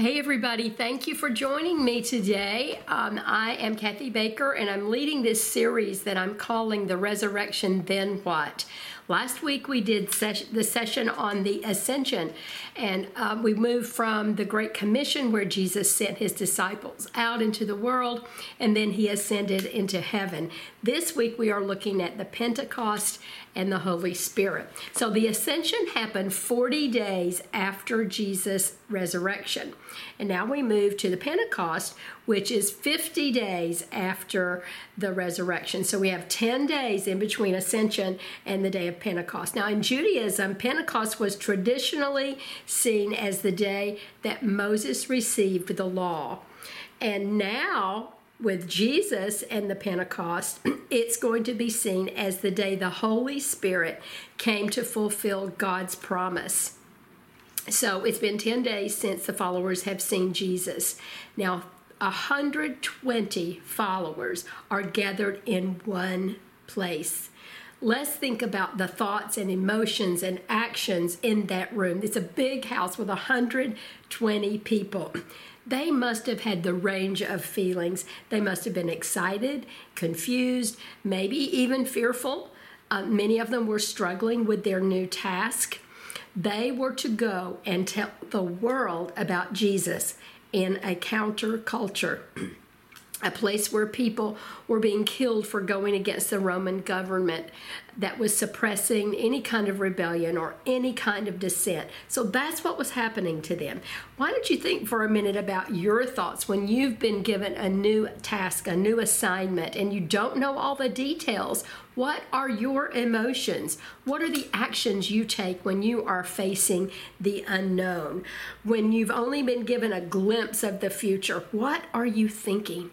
Hey, everybody, thank you for joining me today. Um, I am Kathy Baker, and I'm leading this series that I'm calling The Resurrection Then What? Last week we did ses- the session on the ascension, and um, we moved from the Great Commission where Jesus sent his disciples out into the world, and then he ascended into heaven. This week we are looking at the Pentecost and the Holy Spirit. So the ascension happened 40 days after Jesus' resurrection. And now we move to the Pentecost, which is 50 days after the resurrection. So we have 10 days in between ascension and the day of Pentecost. Now, in Judaism, Pentecost was traditionally seen as the day that Moses received the law. And now, with Jesus and the Pentecost, it's going to be seen as the day the Holy Spirit came to fulfill God's promise. So it's been 10 days since the followers have seen Jesus. Now, 120 followers are gathered in one place. Let's think about the thoughts and emotions and actions in that room. It's a big house with 120 people. They must have had the range of feelings. They must have been excited, confused, maybe even fearful. Uh, many of them were struggling with their new task. They were to go and tell the world about Jesus in a counterculture. a place where people were being killed for going against the Roman government that was suppressing any kind of rebellion or any kind of dissent. So that's what was happening to them. Why don't you think for a minute about your thoughts when you've been given a new task, a new assignment, and you don't know all the details? What are your emotions? What are the actions you take when you are facing the unknown? When you've only been given a glimpse of the future, what are you thinking?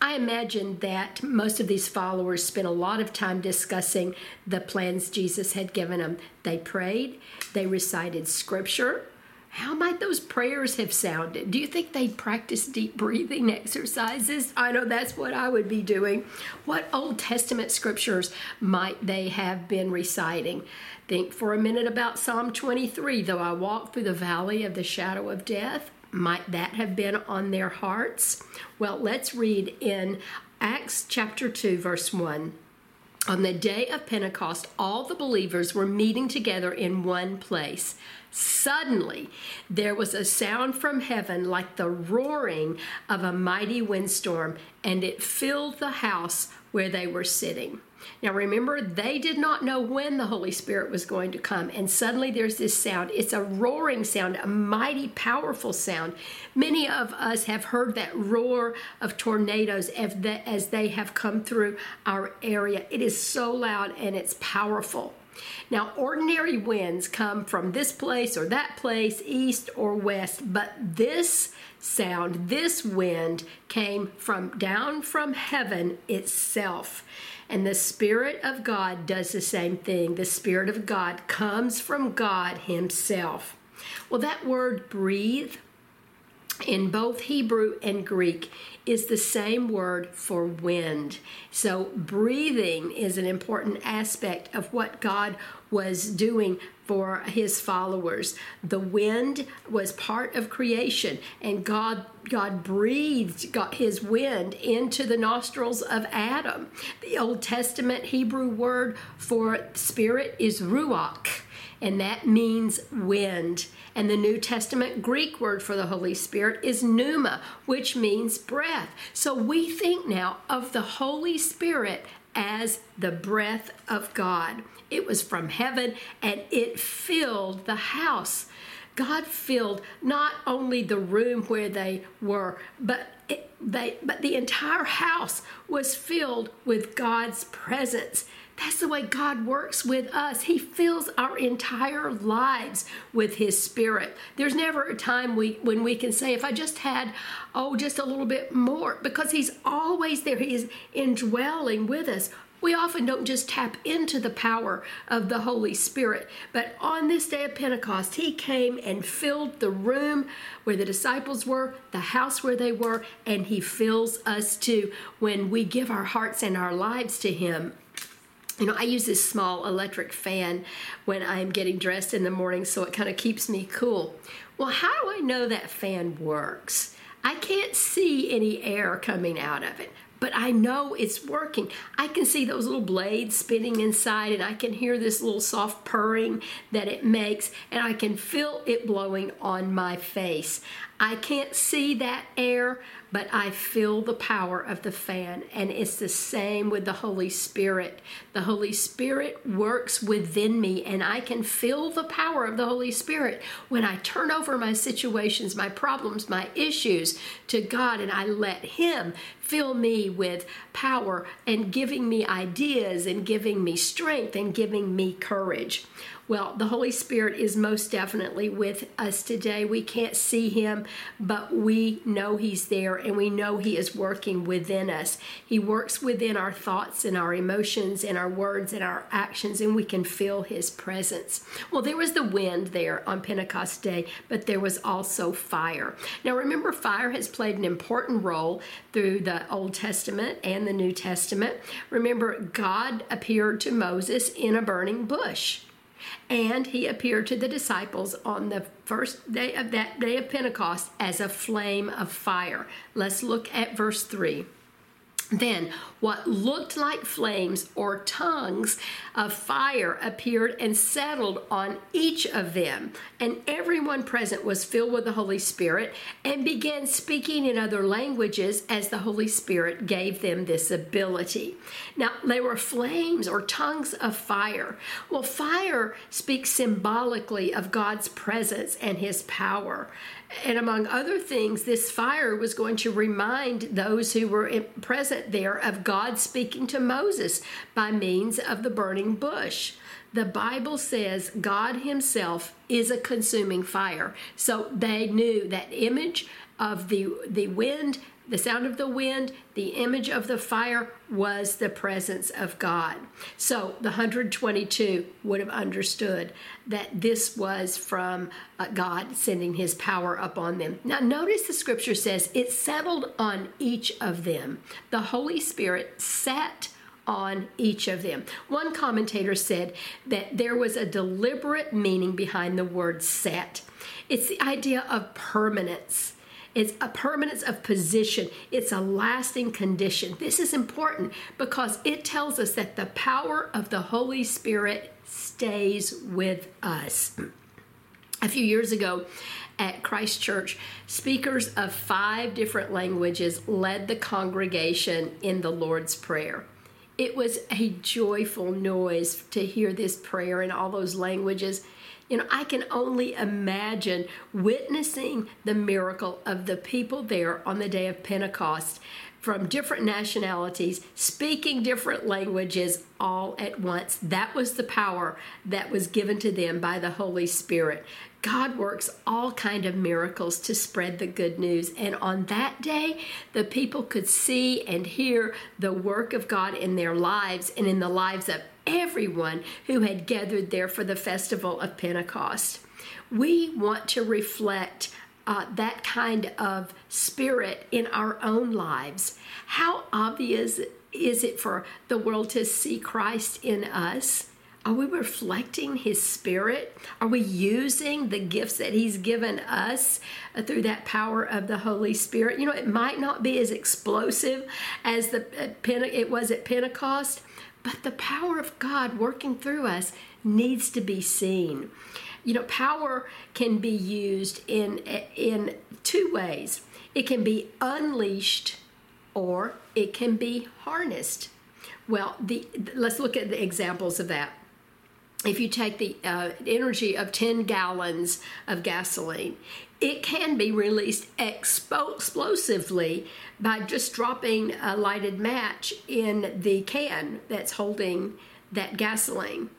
I imagine that most of these followers spent a lot of time discussing the plans Jesus had given them. They prayed, they recited scripture. How might those prayers have sounded? Do you think they practiced deep breathing exercises? I know that's what I would be doing. What Old Testament scriptures might they have been reciting? Think for a minute about Psalm 23 though I walk through the valley of the shadow of death, might that have been on their hearts? Well, let's read in Acts chapter 2, verse 1. On the day of Pentecost, all the believers were meeting together in one place. Suddenly, there was a sound from heaven like the roaring of a mighty windstorm, and it filled the house where they were sitting. Now remember, they did not know when the Holy Spirit was going to come, and suddenly there's this sound. It's a roaring sound, a mighty, powerful sound. Many of us have heard that roar of tornadoes as they have come through our area. It is so loud and it's powerful. Now, ordinary winds come from this place or that place, east or west, but this sound, this wind came from down from heaven itself. And the Spirit of God does the same thing. The Spirit of God comes from God Himself. Well, that word breathe in both Hebrew and Greek is the same word for wind. So, breathing is an important aspect of what God was doing for his followers. The wind was part of creation, and God God breathed got his wind into the nostrils of Adam. The Old Testament Hebrew word for spirit is ruach, and that means wind. And the New Testament Greek word for the Holy Spirit is pneuma, which means breath. So we think now of the Holy Spirit as the breath of God. It was from heaven and it filled the house. God filled not only the room where they were, but it, they, but the entire house was filled with God's presence. That's the way God works with us. He fills our entire lives with His Spirit. There's never a time we when we can say, if I just had, oh, just a little bit more, because He's always there. He is indwelling with us. We often don't just tap into the power of the Holy Spirit, but on this day of Pentecost, He came and filled the room where the disciples were, the house where they were, and He fills us too when we give our hearts and our lives to Him. You know, I use this small electric fan when I'm getting dressed in the morning, so it kind of keeps me cool. Well, how do I know that fan works? I can't see any air coming out of it but I know it's working. I can see those little blades spinning inside, and I can hear this little soft purring that it makes, and I can feel it blowing on my face. I can't see that air, but I feel the power of the fan. And it's the same with the Holy Spirit. The Holy Spirit works within me, and I can feel the power of the Holy Spirit when I turn over my situations, my problems, my issues to God, and I let Him fill me with power and giving me ideas and giving me strength and giving me courage. Well, the Holy Spirit is most definitely with us today. We can't see him, but we know he's there and we know he is working within us. He works within our thoughts and our emotions and our words and our actions, and we can feel his presence. Well, there was the wind there on Pentecost Day, but there was also fire. Now, remember, fire has played an important role through the Old Testament and the New Testament. Remember, God appeared to Moses in a burning bush. And he appeared to the disciples on the first day of that day of Pentecost as a flame of fire. Let's look at verse 3. Then what looked like flames or tongues of fire appeared and settled on each of them. And everyone present was filled with the Holy Spirit and began speaking in other languages as the Holy Spirit gave them this ability. Now, they were flames or tongues of fire. Well, fire speaks symbolically of God's presence and his power. And among other things, this fire was going to remind those who were present there of God speaking to Moses by means of the burning bush. The Bible says God Himself is a consuming fire. So they knew that image of the, the wind the sound of the wind, the image of the fire was the presence of God. So the 122 would have understood that this was from uh, God sending his power upon them. Now, notice the scripture says it settled on each of them. The Holy Spirit sat on each of them. One commentator said that there was a deliberate meaning behind the word set. It's the idea of permanence it's a permanence of position. It's a lasting condition. This is important because it tells us that the power of the Holy Spirit stays with us. A few years ago at Christ Church, speakers of five different languages led the congregation in the Lord's Prayer. It was a joyful noise to hear this prayer in all those languages. You know, I can only imagine witnessing the miracle of the people there on the day of Pentecost from different nationalities, speaking different languages all at once. That was the power that was given to them by the Holy Spirit. God works all kind of miracles to spread the good news and on that day the people could see and hear the work of God in their lives and in the lives of everyone who had gathered there for the festival of Pentecost. We want to reflect uh, that kind of spirit in our own lives. How obvious is it for the world to see Christ in us? Are we reflecting His Spirit? Are we using the gifts that He's given us uh, through that power of the Holy Spirit? You know, it might not be as explosive as the uh, it was at Pentecost, but the power of God working through us needs to be seen. You know, power can be used in in two ways. It can be unleashed or it can be harnessed. Well, the let's look at the examples of that. If you take the uh, energy of 10 gallons of gasoline, it can be released explosively by just dropping a lighted match in the can that's holding that gasoline.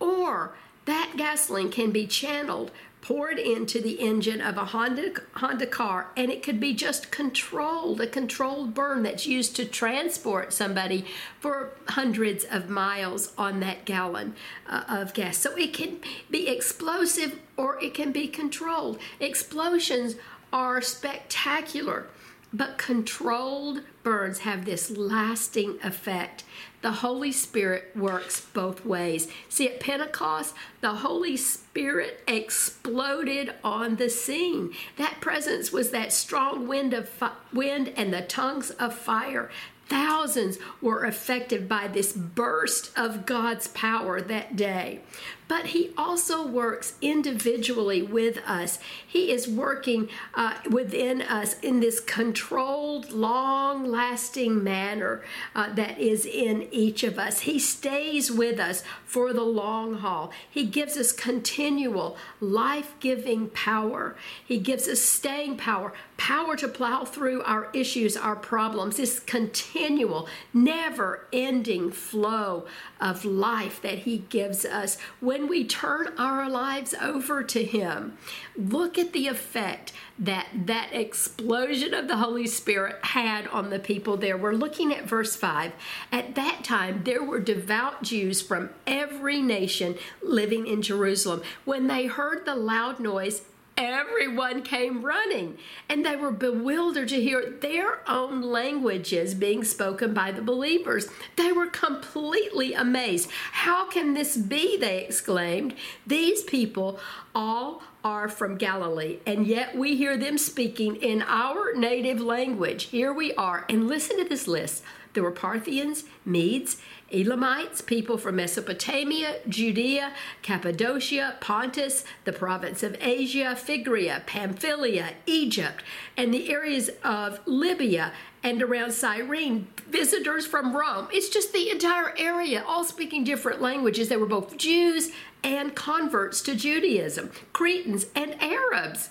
Or that gasoline can be channeled, poured into the engine of a Honda, Honda car, and it could be just controlled, a controlled burn that's used to transport somebody for hundreds of miles on that gallon uh, of gas. So it can be explosive or it can be controlled. Explosions are spectacular But controlled burns have this lasting effect. The Holy Spirit works both ways. See, at Pentecost, the Holy Spirit exploded on the scene. That presence was that strong wind of fi- wind and the tongues of fire. Thousands were affected by this burst of God's power that day. But He also works individually with us. He is working uh, within us in this controlled, long lasting manner uh, that is in each of us. He stays with us for the long haul. He gives us continual, life giving power. He gives us staying power, power to plow through our issues, our problems, this continual, never ending flow of life that He gives us when we turn our lives over to Him. Look at the effect that that explosion of the Holy Spirit had on the people there. We're looking at verse 5. At that time, there were devout Jews from every nation living in Jerusalem. When they heard the loud noise, everyone came running and they were bewildered to hear their own languages being spoken by the believers. They were completely amazed. How can this be? They exclaimed. These people all are from Galilee, and yet we hear them speaking in our native language. Here we are, and listen to this list. There were Parthians, Medes, Elamites, people from Mesopotamia, Judea, Cappadocia, Pontus, the province of Asia, Phrygia, Pamphylia, Egypt, and the areas of Libya and around Cyrene, visitors from Rome. It's just the entire area, all speaking different languages. They were both Jews and converts to Judaism, Cretans and Arabs.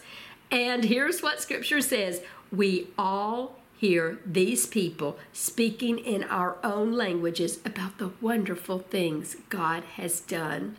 And here's what scripture says we all hear these people speaking in our own languages about the wonderful things God has done.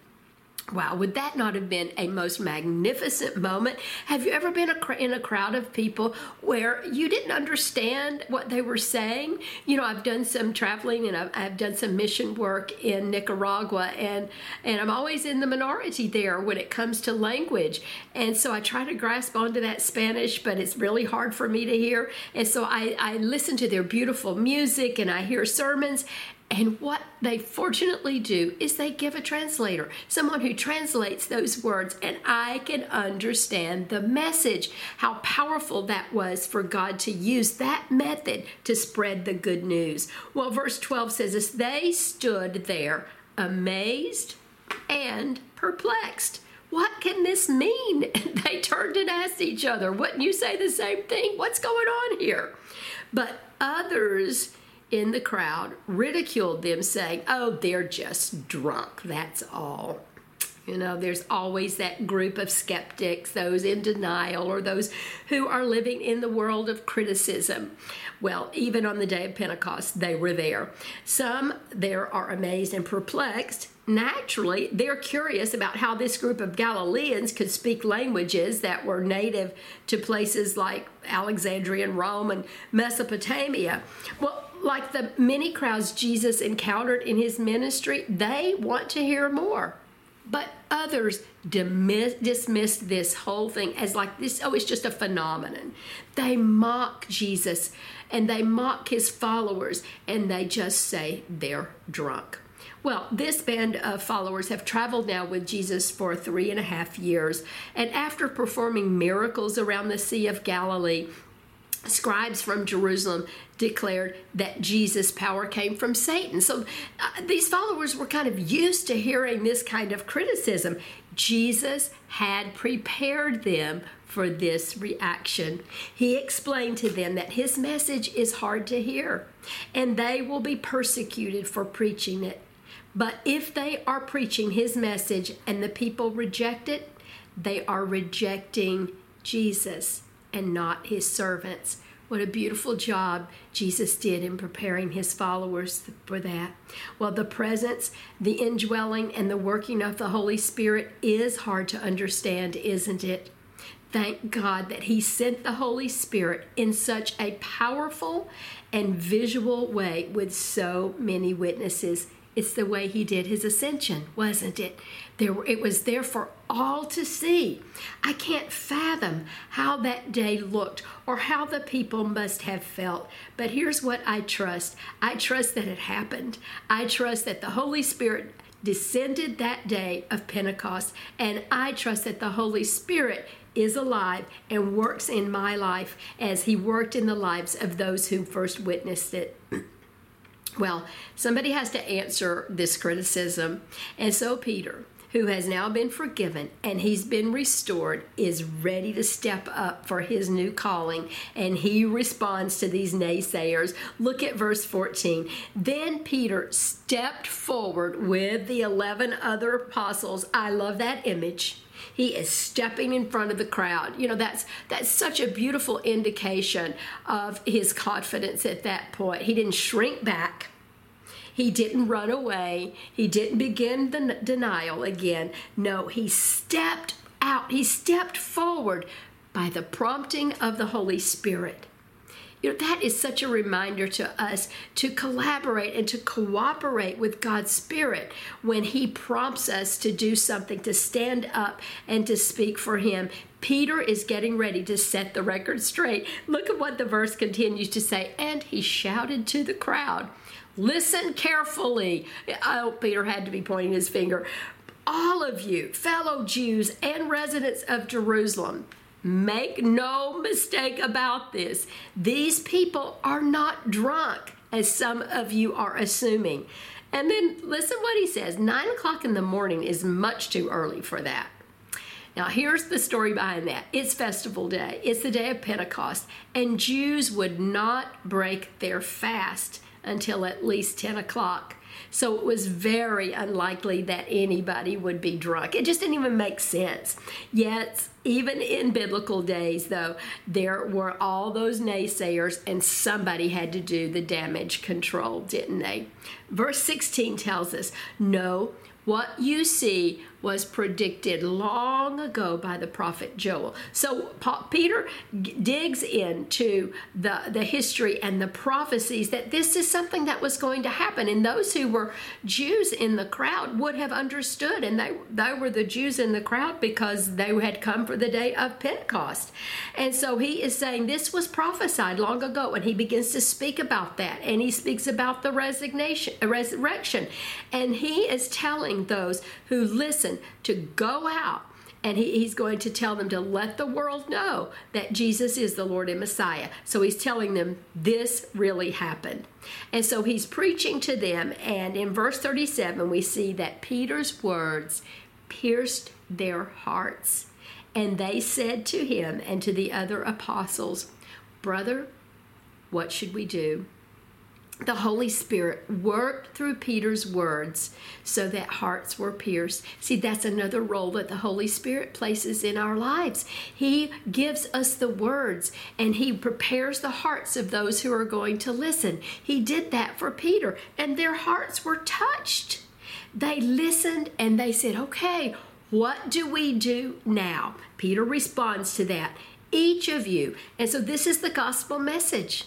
Wow, would that not have been a most magnificent moment? Have you ever been in a crowd of people where you didn't understand what they were saying? You know, I've done some traveling and I've, I've, done some mission work in Nicaragua, and and I'm always in the minority there when it comes to language. And so I try to grasp onto that Spanish, but it's really hard for me to hear. And so I, I listen to their beautiful music and I hear sermons, and what they fortunately do is they give a translator, someone who translates those words, and I can understand the message. How powerful that was for God to use that method to spread the good news. Well, verse 12 says, As they stood there, amazed and perplexed. What can this mean? they turned and asked each other, Wouldn't you say the same thing? What's going on here? But others in the crowd ridiculed them, saying, Oh, they're just drunk, that's all. You know, there's always that group of skeptics, those in denial, or those who are living in the world of criticism. Well, even on the day of Pentecost, they were there. Some there are amazed and perplexed. Naturally, they're curious about how this group of Galileans could speak languages that were native to places like Alexandria and Rome and Mesopotamia. Well, like the many crowds Jesus encountered in his ministry, they want to hear more. But others dismiss this whole thing as like this, oh, it's just a phenomenon. They mock Jesus and they mock his followers and they just say they're drunk. Well, this band of followers have traveled now with Jesus for three and a half years, and after performing miracles around the Sea of Galilee, scribes from Jerusalem declared that Jesus' power came from Satan. So uh, these followers were kind of used to hearing this kind of criticism. Jesus had prepared them for this reaction. He explained to them that his message is hard to hear and they will be persecuted for preaching it. But if they are preaching his message and the people reject it, they are rejecting Jesus and not his servants. What a beautiful job Jesus did in preparing his followers for that. Well, the presence, the indwelling, and the working of the Holy Spirit is hard to understand, isn't it? Thank God that He sent the Holy Spirit in such a powerful and visual way with so many witnesses It's the way he did his ascension, wasn't it? There, it was there for all to see. I can't fathom how that day looked or how the people must have felt. But here's what I trust I trust that it happened. I trust that the Holy Spirit descended that day of Pentecost, and I trust that the Holy Spirit is alive and works in my life as he worked in the lives of those who first witnessed it. Well, somebody has to answer this criticism. And so Peter, who has now been forgiven and he's been restored, is ready to step up for his new calling. And he responds to these naysayers. Look at verse 14. Then Peter stepped forward with the 11 other apostles. I love that image. He is stepping in front of the crowd. You know, that's that's such a beautiful indication of his confidence at that point. He didn't shrink back. He didn't run away. He didn't begin the denial again. No, he stepped out. He stepped forward by the prompting of the Holy Spirit. You know, that is such a reminder to us to collaborate and to cooperate with God's Spirit when He prompts us to do something, to stand up and to speak for Him. Peter is getting ready to set the record straight. Look at what the verse continues to say. And he shouted to the crowd. Listen carefully. Oh, Peter had to be pointing his finger. All of you, fellow Jews and residents of Jerusalem, make no mistake about this. These people are not drunk, as some of you are assuming. And then listen what he says nine o'clock in the morning is much too early for that. Now, here's the story behind that it's festival day, it's the day of Pentecost, and Jews would not break their fast until at least 10 o'clock. So it was very unlikely that anybody would be drunk. It just didn't even make sense. Yet, even in biblical days, though, there were all those naysayers, and somebody had to do the damage control, didn't they? Verse 16 tells us no, what you see was predicted long ago by the prophet Joel. So Peter digs into the, the history and the prophecies that this is something that was going to happen. And those who were Jews in the crowd would have understood. And they, they were the Jews in the crowd because they had come for the day of Pentecost. And so he is saying this was prophesied long ago. And he begins to speak about that. And he speaks about the resignation, resurrection. And he is telling those who listen listen, to go out and he, he's going to tell them to let the world know that Jesus is the Lord and Messiah. So he's telling them this really happened. And so he's preaching to them. And in verse 37, we see that Peter's words pierced their hearts. And they said to him and to the other apostles, Brother, what should we do? The Holy Spirit worked through Peter's words so that hearts were pierced. See, that's another role that the Holy Spirit places in our lives. He gives us the words and He prepares the hearts of those who are going to listen. He did that for Peter, and their hearts were touched. They listened and they said, Okay, what do we do now? Peter responds to that. Each of you. And so this is the gospel message.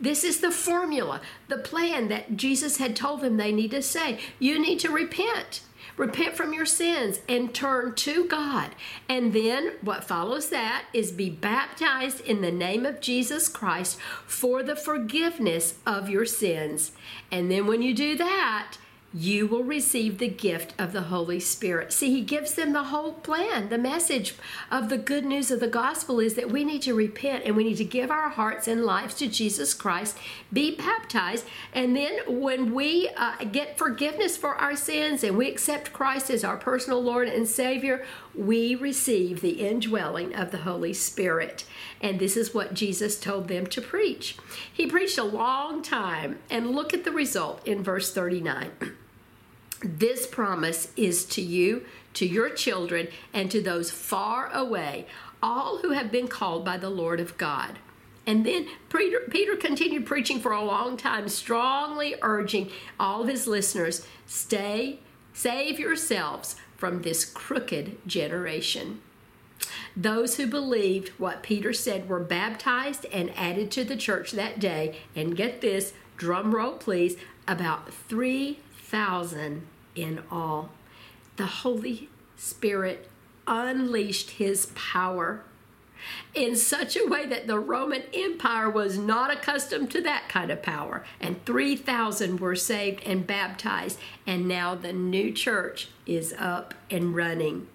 This is the formula, the plan that Jesus had told them they need to say. You need to repent. Repent from your sins and turn to God. And then what follows that is be baptized in the name of Jesus Christ for the forgiveness of your sins. And then when you do that, you will receive the gift of the Holy Spirit. See, he gives them the whole plan. The message of the good news of the gospel is that we need to repent and we need to give our hearts and lives to Jesus Christ, be baptized, and then when we uh, get forgiveness for our sins and we accept Christ as our personal Lord and Savior, we receive the indwelling of the Holy Spirit. And this is what Jesus told them to preach. He preached a long time, and look at the result in verse 39. This promise is to you, to your children, and to those far away, all who have been called by the Lord of God. And then Peter, Peter continued preaching for a long time, strongly urging all of his listeners stay, save yourselves from this crooked generation. Those who believed what Peter said were baptized and added to the church that day. And get this, drum roll please, about 3,000 in all. The Holy Spirit unleashed his power in such a way that the Roman Empire was not accustomed to that kind of power. And 3,000 were saved and baptized, and now the new church is up and running.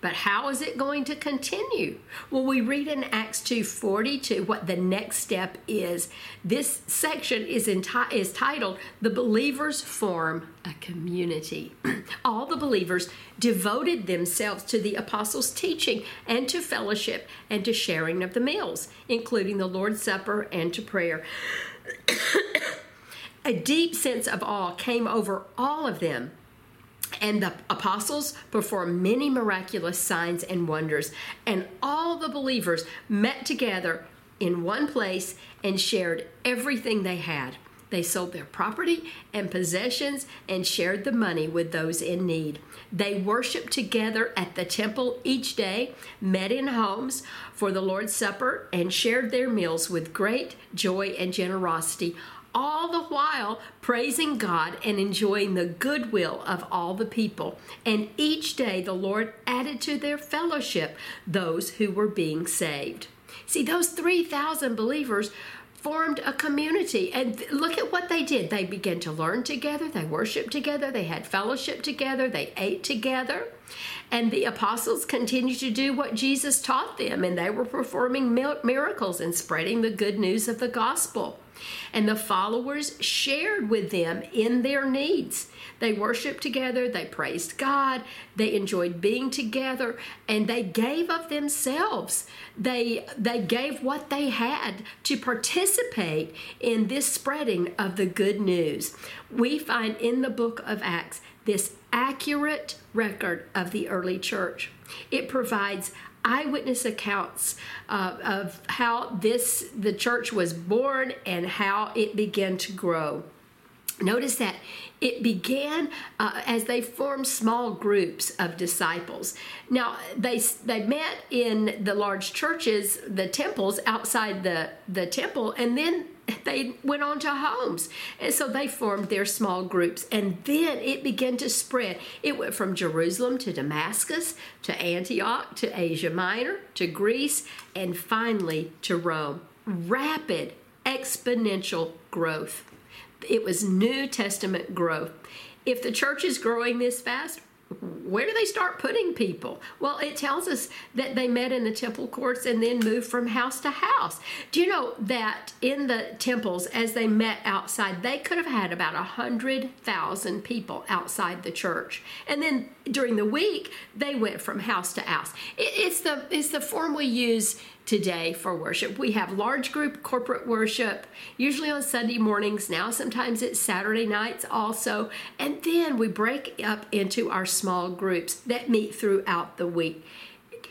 But how is it going to continue? Well, we read in Acts 2:42 what the next step is. This section is enti- is titled "The Believers Form a Community." All the believers devoted themselves to the apostles' teaching and to fellowship and to sharing of the meals, including the Lord's Supper and to prayer. a deep sense of awe came over all of them and the apostles performed many miraculous signs and wonders, and all the believers met together in one place and shared everything they had. They sold their property and possessions and shared the money with those in need. They worshiped together at the temple each day, met in homes for the Lord's Supper, and shared their meals with great joy and generosity all the while praising God and enjoying the goodwill of all the people. And each day the Lord added to their fellowship those who were being saved. See, those 3,000 believers formed a community. And look at what they did. They began to learn together, they worshiped together, they had fellowship together, they ate together. And the apostles continued to do what Jesus taught them, and they were performing miracles and spreading the good news of the gospel. And the followers shared with them in their needs. They worshiped together, they praised God, they enjoyed being together, and they gave of themselves. They, they gave what they had to participate in this spreading of the good news. We find in the book of Acts this accurate record of the early church. It provides eyewitness accounts uh, of how this the church was born and how it began to grow. Notice that it began uh, as they formed small groups of disciples. Now they they met in the large churches, the temples outside the the temple, and then they went on to homes. And so they formed their small groups. And then it began to spread. It went from Jerusalem to Damascus, to Antioch, to Asia Minor, to Greece, and finally to Rome. Rapid, exponential growth. It was New Testament growth. If the church is growing this fast, where do they start putting people? Well, it tells us that they met in the temple courts and then moved from house to house. Do you know that in the temples, as they met outside, they could have had about a hundred thousand people outside the church, and then during the week they went from house to house. it's the it's the form we use today for worship. We have large group corporate worship, usually on Sunday mornings. Now, sometimes it's Saturday nights also. And then we break up into our small groups that meet throughout the week.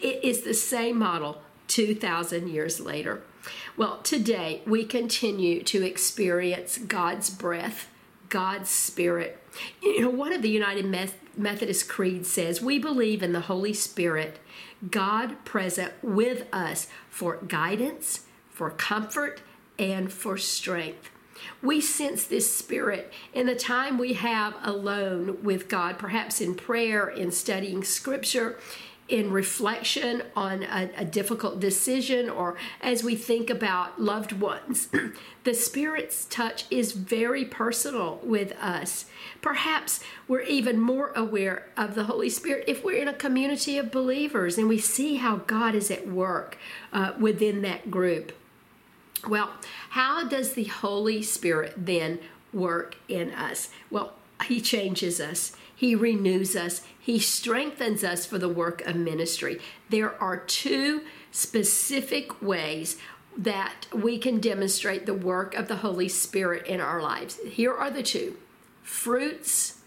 It is the same model 2,000 years later. Well, today we continue to experience God's breath, God's Spirit. You know, one of the United Methodist Creed says, We believe in the Holy Spirit God present with us for guidance, for comfort, and for strength. We sense this spirit in the time we have alone with God, perhaps in prayer, in studying scripture, in reflection on a, a, difficult decision or as we think about loved ones. the Spirit's touch is very personal with us. Perhaps we're even more aware of the Holy Spirit if we're in a community of believers and we see how God is at work uh, within that group. Well, how does the Holy Spirit then work in us? Well, He changes us. He renews us, He strengthens us for the work of ministry. There are two specific ways that we can demonstrate the work of the Holy Spirit in our lives. Here are the two fruits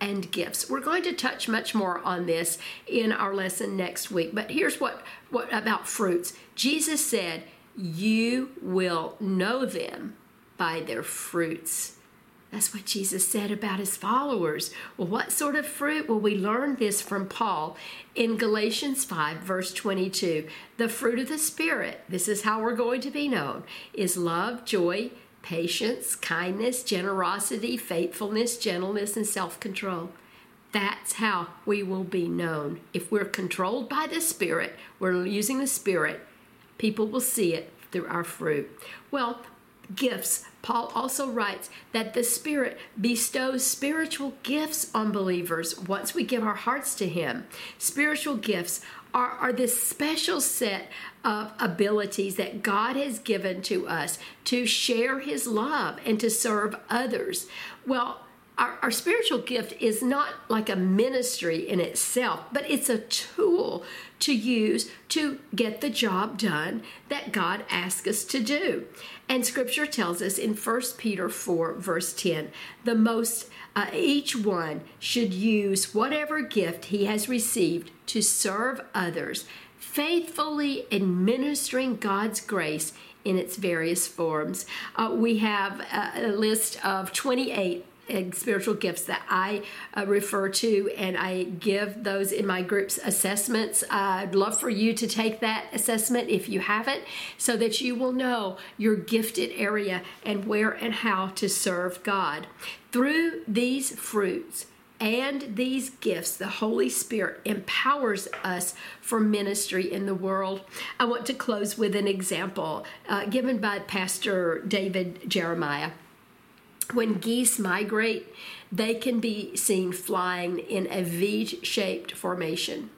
and gifts. We're going to touch much more on this in our lesson next week, but here's what, what about fruits. Jesus said, You will know them by their fruits. That's what Jesus said about his followers. Well, what sort of fruit? Well, we learn this from Paul in Galatians 5, verse 22. The fruit of the Spirit, this is how we're going to be known, is love, joy, patience, kindness, generosity, faithfulness, gentleness, and self control. That's how we will be known. If we're controlled by the Spirit, we're using the Spirit, people will see it through our fruit. Well, gifts. Paul also writes that the Spirit bestows spiritual gifts on believers once we give our hearts to Him. Spiritual gifts are, are this special set of abilities that God has given to us to share His love and to serve others. Well, our, our, spiritual gift is not like a ministry in itself, but it's a tool to use to get the job done that God asks us to do. And scripture tells us in 1 Peter 4, verse 10, the most uh, each one should use whatever gift he has received to serve others, faithfully administering God's grace in its various forms. Uh, we have a, a list of 28 spiritual gifts that I uh, refer to, and I give those in my group's assessments. Uh, I'd love for you to take that assessment if you haven't, so that you will know your gifted area and where and how to serve God. Through these fruits, and these gifts, the Holy Spirit empowers us for ministry in the world. I want to close with an example uh, given by Pastor David Jeremiah when geese migrate, they can be seen flying in a V shaped formation.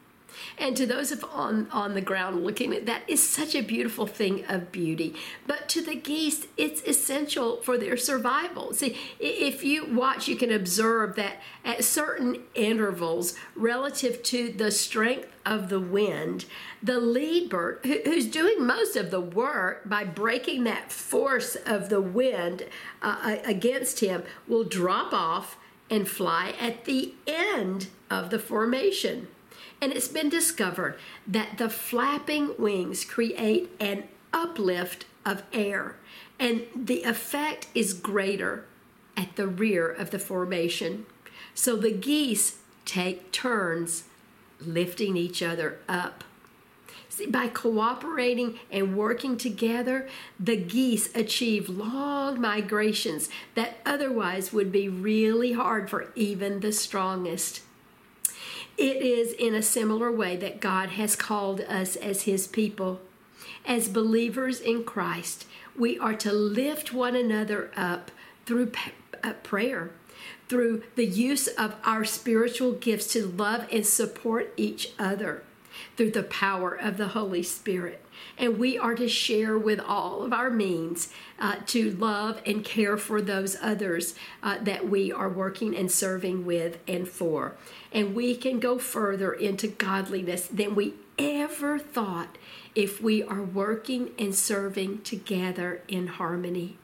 And to those of on, on the ground looking at that is such a beautiful thing of beauty. But to the geese, it's essential for their survival. See, if you watch, you can observe that at certain intervals relative to the strength of the wind, the lead bird, who's doing most of the work by breaking that force of the wind uh, against him, will drop off and fly at the end of the formation. And it's been discovered that the flapping wings create an uplift of air, and the effect is greater at the rear of the formation. So the geese take turns lifting each other up. See, by cooperating and working together, the geese achieve long migrations that otherwise would be really hard for even the strongest. It is in a similar way that God has called us as His people. As believers in Christ, we are to lift one another up through uh, prayer, through the use of our spiritual gifts to love and support each other, through the power of the Holy Spirit. And we are to share with all of our means uh, to love and care for those others uh, that we are working and serving with and for and we can go further into godliness than we ever thought if we are working and serving together in harmony.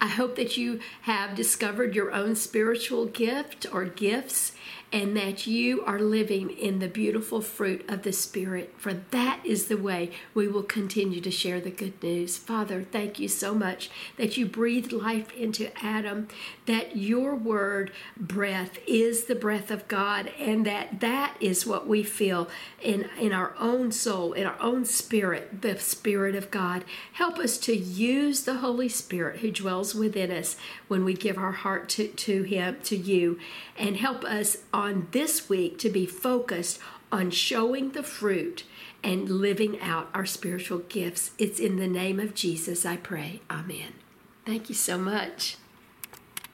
I hope that you have discovered your own spiritual gift or gifts and that you are living in the beautiful fruit of the Spirit, for that is the way we will continue to share the good news. Father, thank you so much that you breathed life into Adam, that your word, breath, is the breath of God, and that that is what we feel in, in our own soul, in our own spirit, the Spirit of God. Help us to use the Holy Spirit who dwells within us when we give our heart to, to Him, to you, and help us on this week to be focused on showing the fruit and living out our spiritual gifts. It's in the name of Jesus I pray. Amen. Thank you so much.